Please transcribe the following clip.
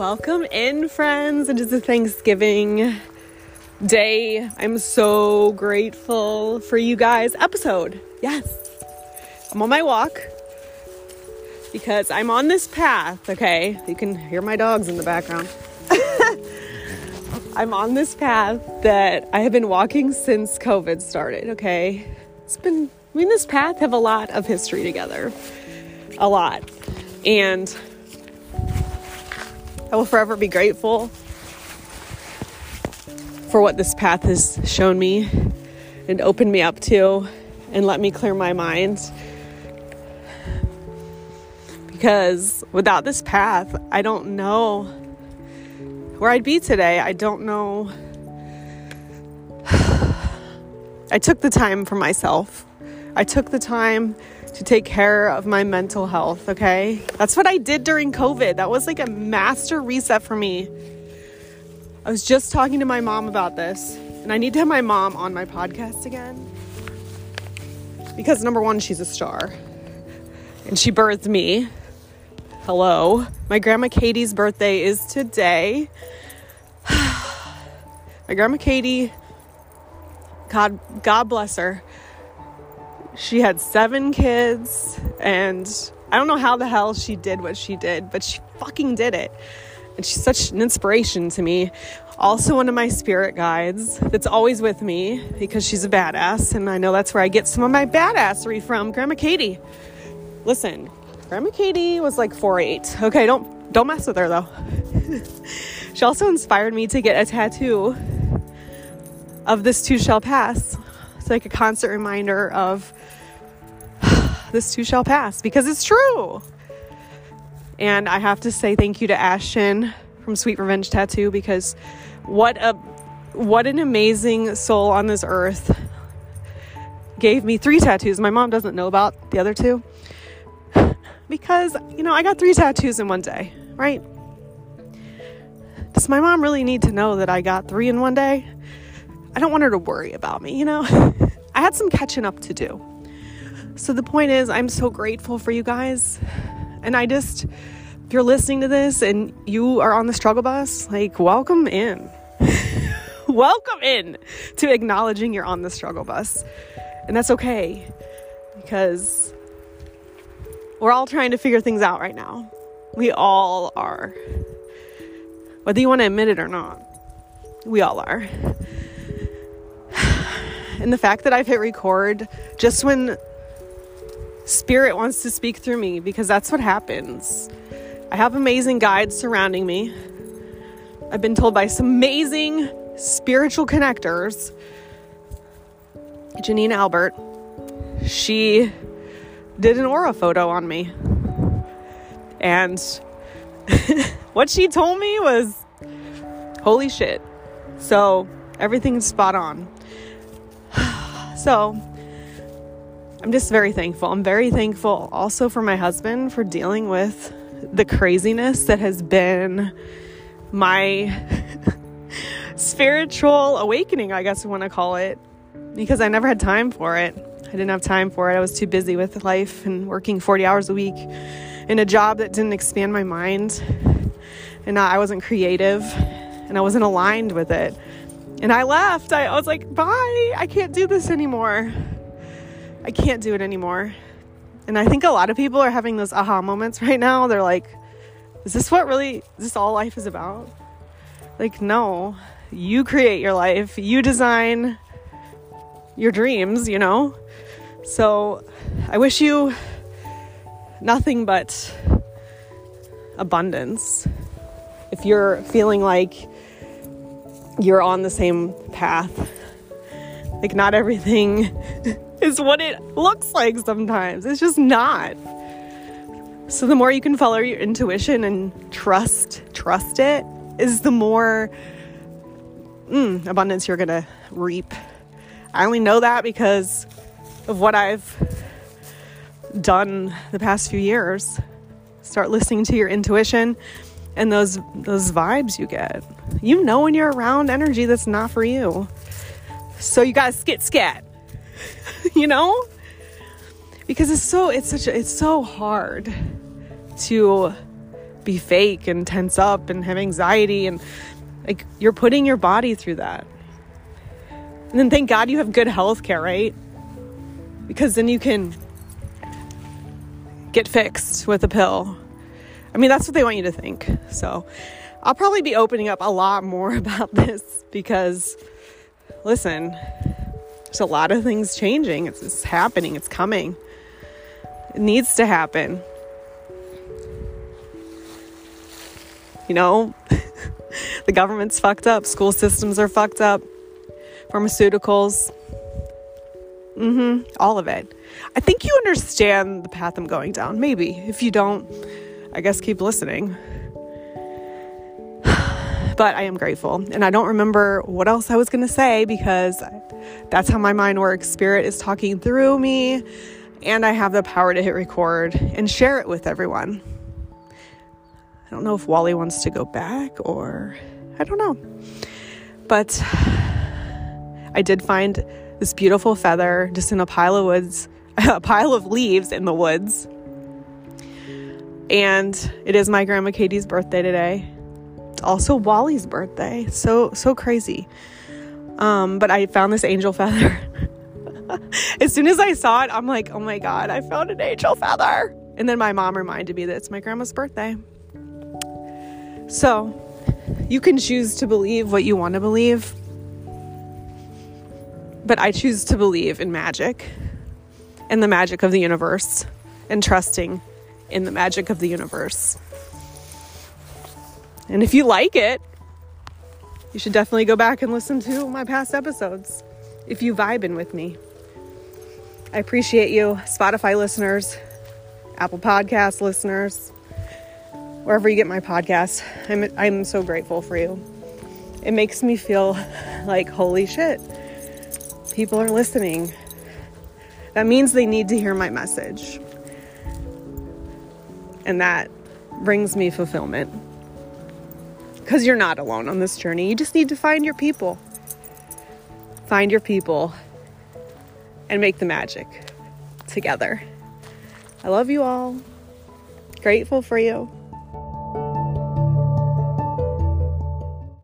Welcome in, friends. It is a Thanksgiving day. I'm so grateful for you guys. Episode. Yes. I'm on my walk because I'm on this path, okay? You can hear my dogs in the background. I'm on this path that I have been walking since COVID started, okay? It's been, I mean, this path have a lot of history together. A lot. And I will forever be grateful for what this path has shown me and opened me up to and let me clear my mind. Because without this path, I don't know where I'd be today. I don't know. I took the time for myself. I took the time to take care of my mental health, okay? That's what I did during COVID. That was like a master reset for me. I was just talking to my mom about this, and I need to have my mom on my podcast again. Because number one, she's a star. And she birthed me. Hello. My grandma Katie's birthday is today. my grandma Katie, God God bless her she had seven kids, and I don't know how the hell she did what she did, but she fucking did it. And she's such an inspiration to me. Also, one of my spirit guides that's always with me because she's a badass, and I know that's where I get some of my badassery from. Grandma Katie. Listen, Grandma Katie was like 4'8. Okay, don't don't mess with her though. she also inspired me to get a tattoo of this too shall pass. Like a constant reminder of this too shall pass because it's true. And I have to say thank you to Ashton from Sweet Revenge Tattoo because what a what an amazing soul on this earth gave me three tattoos. My mom doesn't know about the other two because, you know, I got three tattoos in one day, right? Does my mom really need to know that I got three in one day? I don't want her to worry about me, you know? I had some catching up to do. So the point is, I'm so grateful for you guys. And I just, if you're listening to this and you are on the struggle bus, like, welcome in. welcome in to acknowledging you're on the struggle bus. And that's okay because we're all trying to figure things out right now. We all are. Whether you want to admit it or not, we all are. And the fact that I've hit record just when Spirit wants to speak through me because that's what happens. I have amazing guides surrounding me. I've been told by some amazing spiritual connectors. Janine Albert, she did an aura photo on me. And what she told me was holy shit. So everything's spot on. So I'm just very thankful. I'm very thankful also for my husband for dealing with the craziness that has been my spiritual awakening, I guess I want to call it, because I never had time for it. I didn't have time for it. I was too busy with life and working 40 hours a week in a job that didn't expand my mind. And I wasn't creative and I wasn't aligned with it. And I left. I, I was like, bye, I can't do this anymore. I can't do it anymore. And I think a lot of people are having those aha moments right now. They're like, is this what really, is this all life is about? Like, no. You create your life, you design your dreams, you know? So I wish you nothing but abundance. If you're feeling like you're on the same path, like, not everything is what it looks like sometimes. It's just not. So the more you can follow your intuition and trust trust it is the more mm, abundance you're going to reap. I only know that because of what I've done the past few years. Start listening to your intuition and those those vibes you get. You know when you're around energy that's not for you. So you got to skit scat. you know? Because it's so it's such a, it's so hard to be fake and tense up and have anxiety and like you're putting your body through that. And then thank God you have good health care, right? Because then you can get fixed with a pill. I mean, that's what they want you to think. So I'll probably be opening up a lot more about this because, listen, there's a lot of things changing. It's, it's happening, it's coming. It needs to happen. You know, the government's fucked up, school systems are fucked up, pharmaceuticals, mm-hmm, all of it. I think you understand the path I'm going down. Maybe. If you don't, I guess keep listening. but I am grateful. And I don't remember what else I was going to say because that's how my mind works. Spirit is talking through me, and I have the power to hit record and share it with everyone. I don't know if Wally wants to go back or I don't know. But I did find this beautiful feather just in a pile of woods, a pile of leaves in the woods. And it is my grandma Katie's birthday today. It's also Wally's birthday. So so crazy. Um, but I found this angel feather. as soon as I saw it, I'm like, oh my god, I found an angel feather. And then my mom reminded me that it's my grandma's birthday. So, you can choose to believe what you want to believe, but I choose to believe in magic and the magic of the universe and trusting in the magic of the universe. And if you like it, you should definitely go back and listen to my past episodes if you vibe in with me. I appreciate you, Spotify listeners, Apple Podcast listeners wherever you get my podcast. I'm I'm so grateful for you. It makes me feel like holy shit. People are listening. That means they need to hear my message. And that brings me fulfillment. Cuz you're not alone on this journey. You just need to find your people. Find your people and make the magic together. I love you all. Grateful for you.